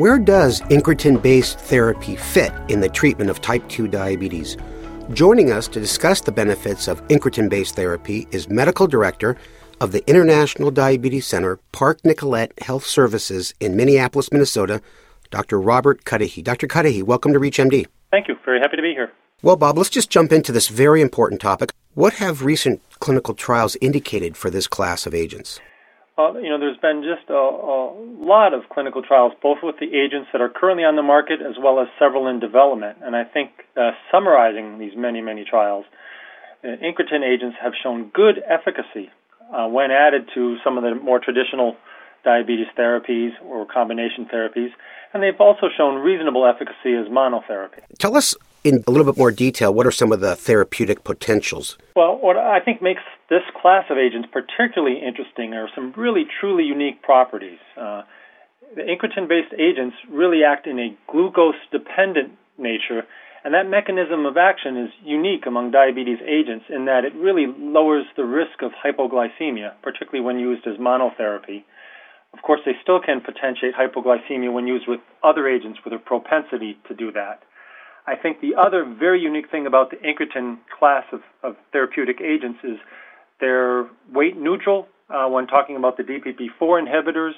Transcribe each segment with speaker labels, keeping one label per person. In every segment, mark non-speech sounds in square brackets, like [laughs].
Speaker 1: Where does incretin based therapy fit in the treatment of type 2 diabetes? Joining us to discuss the benefits of incretin based therapy is Medical Director of the International Diabetes Center, Park Nicollet Health Services in Minneapolis, Minnesota, Dr. Robert Cuddihy. Dr. Cuddihy, welcome to ReachMD.
Speaker 2: Thank you. Very happy to be here.
Speaker 1: Well, Bob, let's just jump into this very important topic. What have recent clinical trials indicated for this class of agents?
Speaker 2: Uh, you know, there's been just a, a, lot of clinical trials, both with the agents that are currently on the market as well as several in development. And I think uh, summarizing these many, many trials, uh, incretin agents have shown good efficacy uh, when added to some of the more traditional diabetes therapies or combination therapies, and they've also shown reasonable efficacy as monotherapy.
Speaker 1: Tell us in a little bit more detail what are some of the therapeutic potentials?
Speaker 2: Well, what I think makes this class of agents particularly interesting are some really truly unique properties. Uh, the incretin based agents really act in a glucose dependent nature, and that mechanism of action is unique among diabetes agents in that it really lowers the risk of hypoglycemia, particularly when used as monotherapy. Of course, they still can potentiate hypoglycemia when used with other agents with a propensity to do that. I think the other very unique thing about the incretin class of, of therapeutic agents is they're weight neutral uh, when talking about the DPP4 inhibitors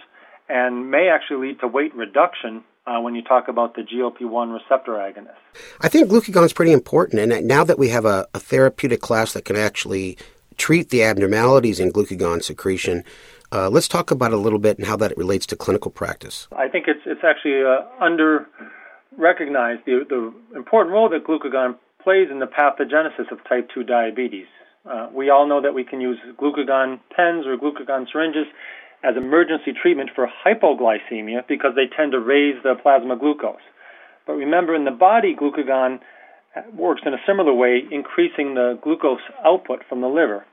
Speaker 2: and may actually lead to weight reduction uh, when you talk about the GLP-1 receptor agonist.
Speaker 1: I think glucagon is pretty important, and now that we have a, a therapeutic class that can actually treat the abnormalities in glucagon secretion, uh, let's talk about it a little bit and how that relates to clinical practice.
Speaker 2: I think it's it's actually uh, under recognized the the important role that glucagon plays in the pathogenesis of type 2 diabetes. Uh, we all know that we can use glucagon pens or glucagon syringes as emergency treatment for hypoglycemia because they tend to raise the plasma glucose. But remember, in the body, glucagon works in a similar way, increasing the glucose output from the liver.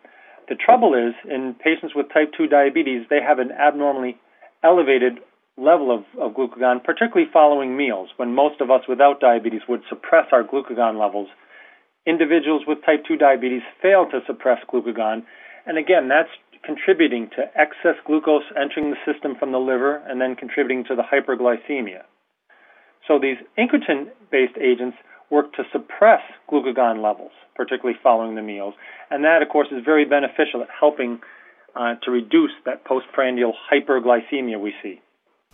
Speaker 2: The trouble is, in patients with type 2 diabetes, they have an abnormally elevated level of, of glucagon, particularly following meals, when most of us without diabetes would suppress our glucagon levels. Individuals with type 2 diabetes fail to suppress glucagon, and again, that's contributing to excess glucose entering the system from the liver and then contributing to the hyperglycemia. So these incretin based agents work to suppress glucagon levels, particularly following the meals. And that, of course, is very beneficial at helping uh, to reduce that postprandial hyperglycemia we see.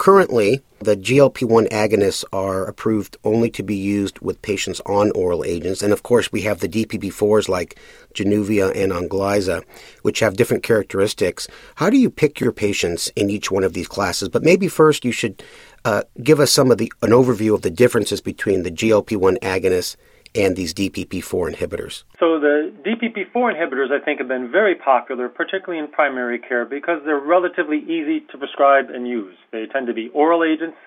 Speaker 1: Currently, the GLP 1 agonists are approved only to be used with patients on oral agents. And of course, we have the DPP4s like Januvia and Onglyza, which have different characteristics. How do you pick your patients in each one of these classes? But maybe first you should uh, give us some of the an overview of the differences between the GLP-1 agonists and these DPP-4 inhibitors.
Speaker 2: So the DPP-4 inhibitors, I think, have been very popular, particularly in primary care, because they're relatively easy to prescribe and use. They tend to be oral agents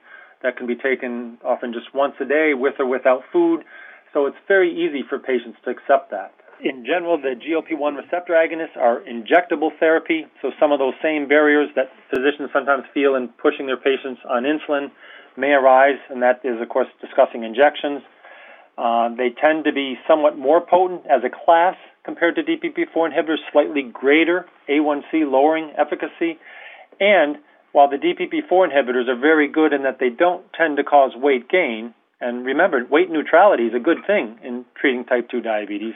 Speaker 2: that can be taken often just once a day, with or without food. So it's very easy for patients to accept that. In general, the GLP-1 receptor agonists are injectable therapy, so some of those same barriers that physicians sometimes feel in pushing their patients on insulin may arise, and that is, of course, discussing injections. Uh, they tend to be somewhat more potent as a class compared to DPP-4 inhibitors, slightly greater A1C lowering efficacy, and while the DPP-4 inhibitors are very good in that they don't tend to cause weight gain, and remember, weight neutrality is a good thing in treating type 2 diabetes.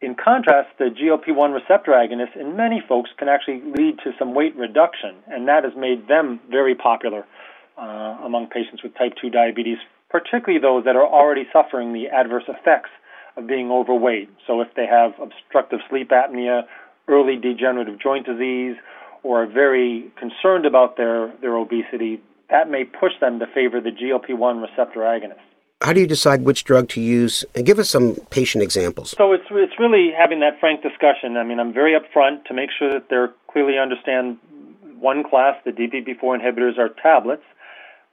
Speaker 2: In contrast, the GLP 1 receptor agonists in many folks can actually lead to some weight reduction, and that has made them very popular uh, among patients with type 2 diabetes, particularly those that are already suffering the adverse effects of being overweight. So, if they have obstructive sleep apnea, early degenerative joint disease, or are very concerned about their, their obesity, that may push them to favor the GLP 1 receptor agonist.
Speaker 1: How do you decide which drug to use? And give us some patient examples.
Speaker 2: So it's it's really having that frank discussion. I mean, I'm very upfront to make sure that they clearly understand one class, the DPP4 inhibitors, are tablets.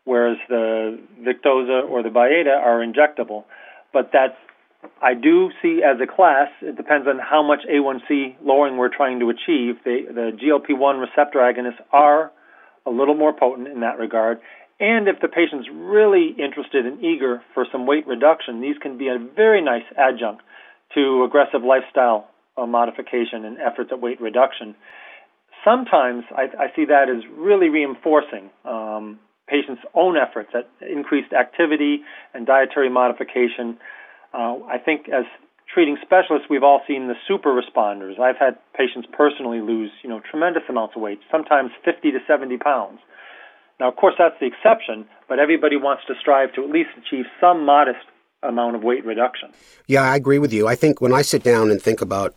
Speaker 2: Whereas the Victoza or the Byetta are injectable. But that's I do see as a class, it depends on how much A1C lowering we're trying to achieve. The, the GLP-1 receptor agonists are a little more potent in that regard. And if the patient's really interested and eager for some weight reduction, these can be a very nice adjunct to aggressive lifestyle uh, modification and efforts at weight reduction. Sometimes I, I see that as really reinforcing um, patients' own efforts at increased activity and dietary modification. Uh, I think as treating specialists, we've all seen the super responders. I've had patients personally lose, you know, tremendous amounts of weight, sometimes 50 to 70 pounds. Now, of course, that's the exception, but everybody wants to strive to at least achieve some modest amount of weight reduction.
Speaker 1: Yeah, I agree with you. I think when I sit down and think about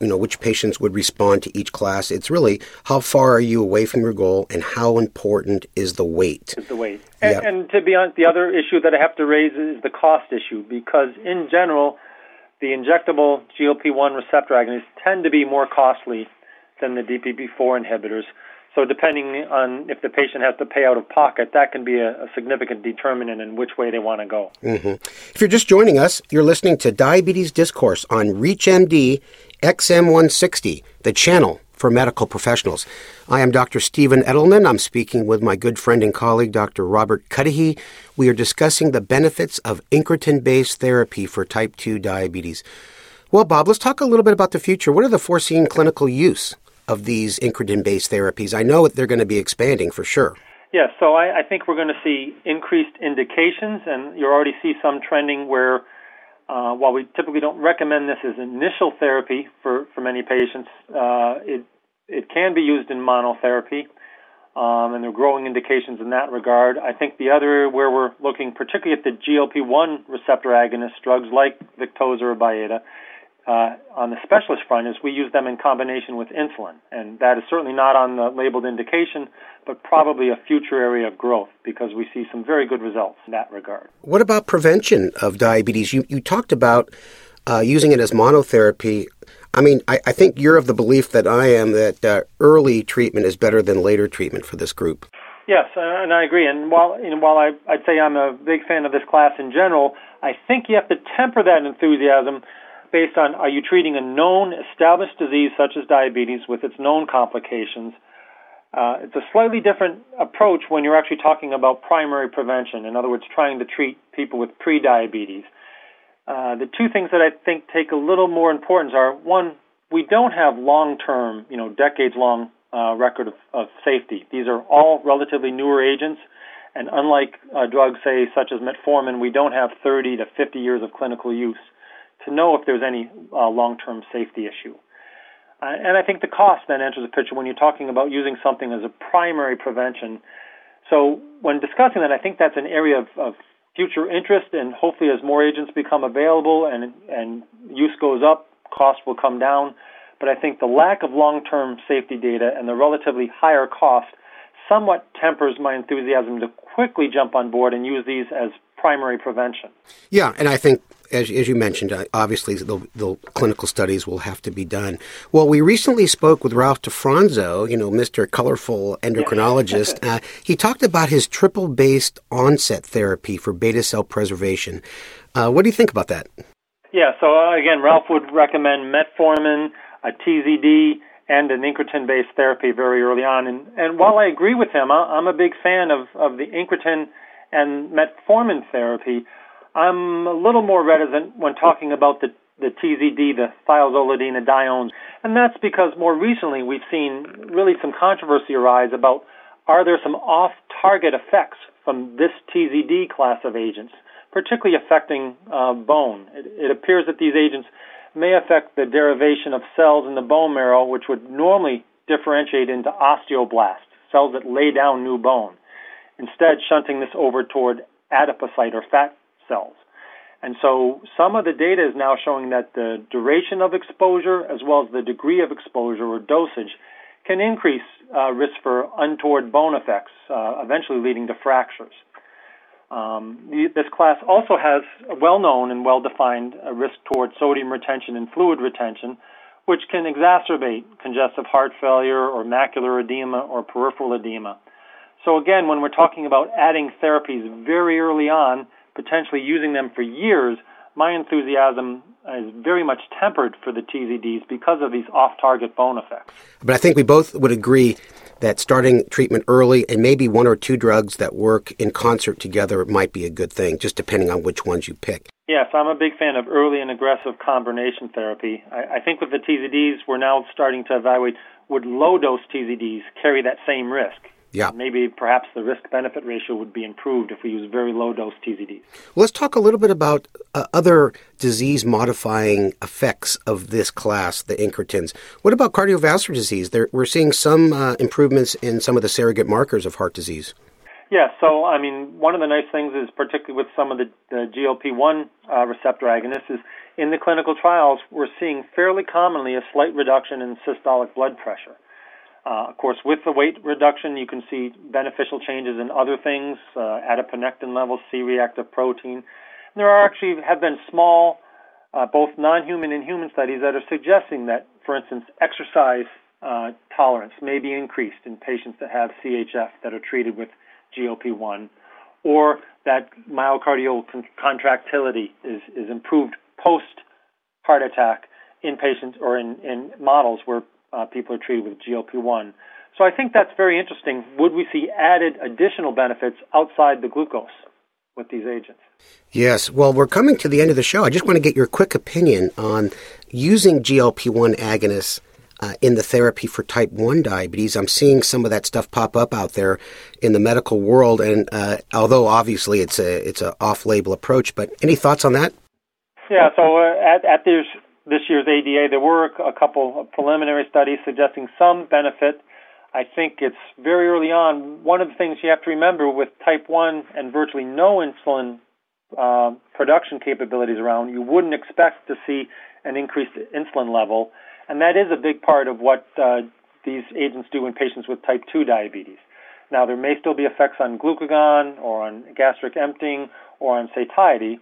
Speaker 1: you know which patients would respond to each class. It's really how far are you away from your goal and how important is the weight?
Speaker 2: Is the weight. And, yeah. and to be honest the other issue that i have to raise is the cost issue because in general the injectable glp-1 receptor agonists tend to be more costly than the dpp4 inhibitors so depending on if the patient has to pay out of pocket, that can be a, a significant determinant in which way they want to go.
Speaker 1: Mm-hmm. If you're just joining us, you're listening to Diabetes Discourse on ReachMD XM160, the channel for medical professionals. I am Dr. Stephen Edelman. I'm speaking with my good friend and colleague, Dr. Robert Cuddihy. We are discussing the benefits of incretin based therapy for type 2 diabetes. Well, Bob, let's talk a little bit about the future. What are the foreseen clinical use of these incretin based therapies? I know they're going to be expanding for sure.
Speaker 2: Yeah, so I, I, think we're going to see increased indications, and you already see some trending where, uh, while we typically don't recommend this as initial therapy for, for many patients, uh, it it can be used in monotherapy, um, and there are growing indications in that regard. I think the other where we're looking particularly at the GLP-1 receptor agonist drugs like Victoza or Byetta uh, on the specialist front is we use them in combination with insulin, and that is certainly not on the labeled indication, but probably a future area of growth because we see some very good results in that regard.
Speaker 1: What about prevention of diabetes? You you talked about uh, using it as monotherapy. I mean, I, I, think you're of the belief that I am that uh, early treatment is better than later treatment for this group.
Speaker 2: Yes, and I agree. And while you know, while I, I'd say I'm a big fan of this class in general, I think you have to temper that enthusiasm based on are you treating a known established disease such as diabetes with its known complications. Uh, it's a slightly different approach when you're actually talking about primary prevention. In other words, trying to treat people with pre-diabetes. Uh, the two things that I think take a little more importance are one, we don't have long-term, you know, decades-long uh, record of, of, safety. These are all relatively newer agents, and unlike uh, drugs, say such as metformin, we don't have 30 to 50 years of clinical use to know if there's any uh, long-term safety issue. Uh, and I think the cost then enters the picture when you're talking about using something as a primary prevention. So when discussing that, I think that's an area of, of future interest, and hopefully, as more agents become available and and use goes up, cost will come down. But I think the lack of long-term safety data and the relatively higher cost somewhat tempers my enthusiasm to quickly jump on board and use these as primary prevention.
Speaker 1: Yeah, and I think as, as you mentioned, uh, obviously the, the, clinical studies will have to be done. Well, we recently spoke with Ralph DeFronzo, you know, Mr. Colorful endocrinologist. [laughs] uh, he talked about his triple-based onset therapy for beta cell preservation. Uh, what do you think about that?
Speaker 2: Yeah, so uh, again, Ralph would recommend metformin, a TZD, and an incretin-based therapy very early on. And, and while I agree with him, I'm a big fan of, of the incretin and metformin therapy. I'm a little more reticent when talking about the, the TZD, the thiazolidinediones, and that's because more recently we've seen really some controversy arise about are there some off-target effects from this TZD class of agents, particularly affecting uh, bone. It, it appears that these agents may affect the derivation of cells in the bone marrow, which would normally differentiate into osteoblasts, cells that lay down new bone, instead shunting this over toward adipocyte or fat cells. And so some of the data is now showing that the duration of exposure as well as the degree of exposure or dosage can increase uh, risk for untoward bone effects, uh, eventually leading to fractures. Um, the, this class also has a well-known and well-defined uh, risk toward sodium retention and fluid retention, which can exacerbate congestive heart failure or macular edema or peripheral edema. So again, when we're talking about adding therapies very early on, potentially using them for years, my enthusiasm is very much tempered for the TZDs because of these off-target bone effects.
Speaker 1: But I think we both would agree that starting treatment early and maybe one or two drugs that work in concert together might be a good thing, just depending on which ones you pick.
Speaker 2: Yes, I'm a big fan of early and aggressive combination therapy. I, I think with the TZDs, we're now starting to evaluate would low dose TZDs carry that same risk?
Speaker 1: Yeah.
Speaker 2: Maybe perhaps the risk benefit ratio would be improved if we use very low dose TZDs.
Speaker 1: Let's talk a little bit about uh, other disease modifying effects of this class, the incretins. What about cardiovascular disease? There, we're seeing some uh, improvements in some of the surrogate markers of heart disease.
Speaker 2: Yeah, so I mean, one of the nice things is, particularly with some of the, the GLP-1 uh, receptor agonists, is in the clinical trials we're seeing fairly commonly a slight reduction in systolic blood pressure. Uh, of course, with the weight reduction, you can see beneficial changes in other things, uh, adiponectin levels, C-reactive protein. And there are actually have been small, uh, both non-human and human studies that are suggesting that, for instance, exercise uh, tolerance may be increased in patients that have CHF that are treated with GLP-1, or that myocardial con- contractility is, is improved post heart attack in patients or in, in models where uh, people are treated with GLP-1. So I think that's very interesting. Would we see added additional benefits outside the glucose with these agents?
Speaker 1: Yes. Well, we're coming to the end of the show. I just want to get your quick opinion on using GLP-1 agonists uh, in the therapy for type 1 diabetes. I'm seeing some of that stuff pop up out there in the medical world, and uh, although obviously it's a it's an off-label approach, but any thoughts on that?
Speaker 2: Yeah, so uh, at, at this, this year's ADA, there were a couple of preliminary studies suggesting some benefit. I think it's very early on. One of the things you have to remember with type 1 and virtually no insulin uh, production capabilities around, you wouldn't expect to see an increased insulin level. And that is a big part of what uh, these agents do in patients with type 2 diabetes. Now, there may still be effects on glucagon or on gastric emptying or on satiety.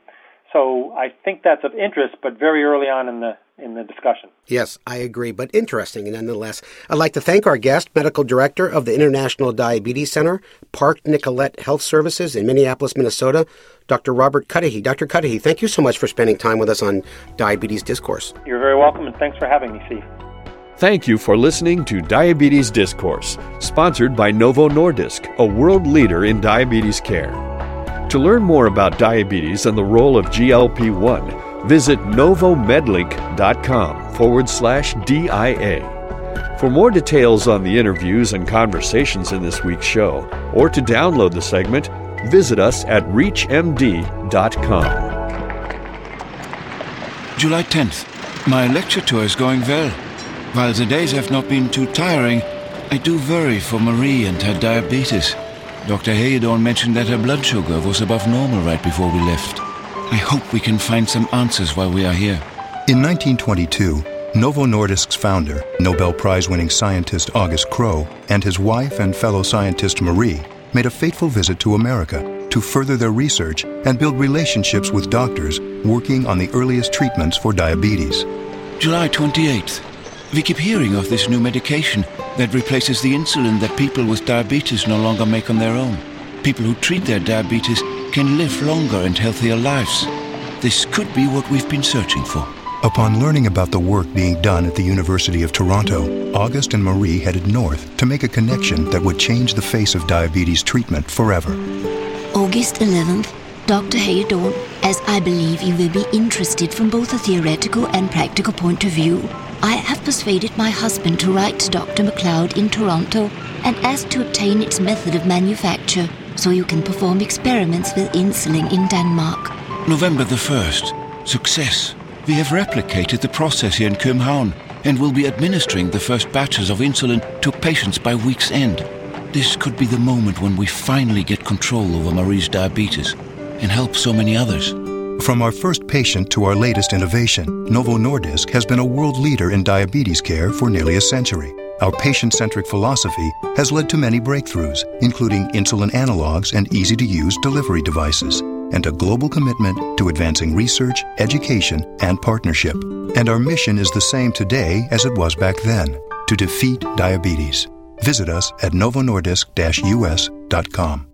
Speaker 2: So I think that's of interest, but very early on in the in the discussion.
Speaker 1: Yes, I agree, but interesting nonetheless. I'd like to thank our guest, medical director of the International Diabetes Center, Park Nicollet Health Services in Minneapolis, Minnesota, Dr. Robert Cuddihy. Dr. Cuddihy, thank you so much for spending time with us on Diabetes Discourse.
Speaker 2: You're very welcome, and thanks for having me, Steve.
Speaker 3: Thank you for listening to Diabetes Discourse, sponsored by Novo Nordisk, a world leader in diabetes care. To learn more about diabetes and the role of GLP 1, visit novomedlink.com forward slash DIA. For more details on the interviews and conversations in this week's show, or to download the segment, visit us at reachmd.com.
Speaker 4: July 10th. My lecture tour is going well. While the days have not been too tiring, I do worry for Marie and her diabetes. Dr. Hagedorn mentioned that her blood sugar was above normal right before we left. I hope we can find some answers while we are here.
Speaker 5: In 1922, Novo Nordisk's founder, Nobel Prize winning scientist August Krogh, and his wife and fellow scientist Marie made a fateful visit to America to further their research and build relationships with doctors working on the earliest treatments for diabetes.
Speaker 4: July 28th. We keep hearing of this new medication that replaces the insulin that people with diabetes no longer make on their own. People who treat their diabetes can live longer and healthier lives. This could be what we've been searching for.
Speaker 5: Upon learning about the work being done at the University of Toronto, August and Marie headed north to make a connection that would change the face of diabetes treatment forever.
Speaker 6: August 11th, Dr. Hagedorn, as I believe you will be interested from both a theoretical and practical point of view, I have persuaded my husband to write to Dr. Macleod in Toronto and ask to obtain its method of manufacture so you can perform experiments with insulin in Denmark.
Speaker 4: November the 1st. Success. We have replicated the process here in København and will be administering the first batches of insulin to patients by week's end. This could be the moment when we finally get control over Marie's diabetes and help so many others.
Speaker 5: From our first patient to our latest innovation, Novo Nordisk has been a world leader in diabetes care for nearly a century. Our patient centric philosophy has led to many breakthroughs, including insulin analogs and easy to use delivery devices, and a global commitment to advancing research, education, and partnership. And our mission is the same today as it was back then to defeat diabetes. Visit us at novonordisk-us.com.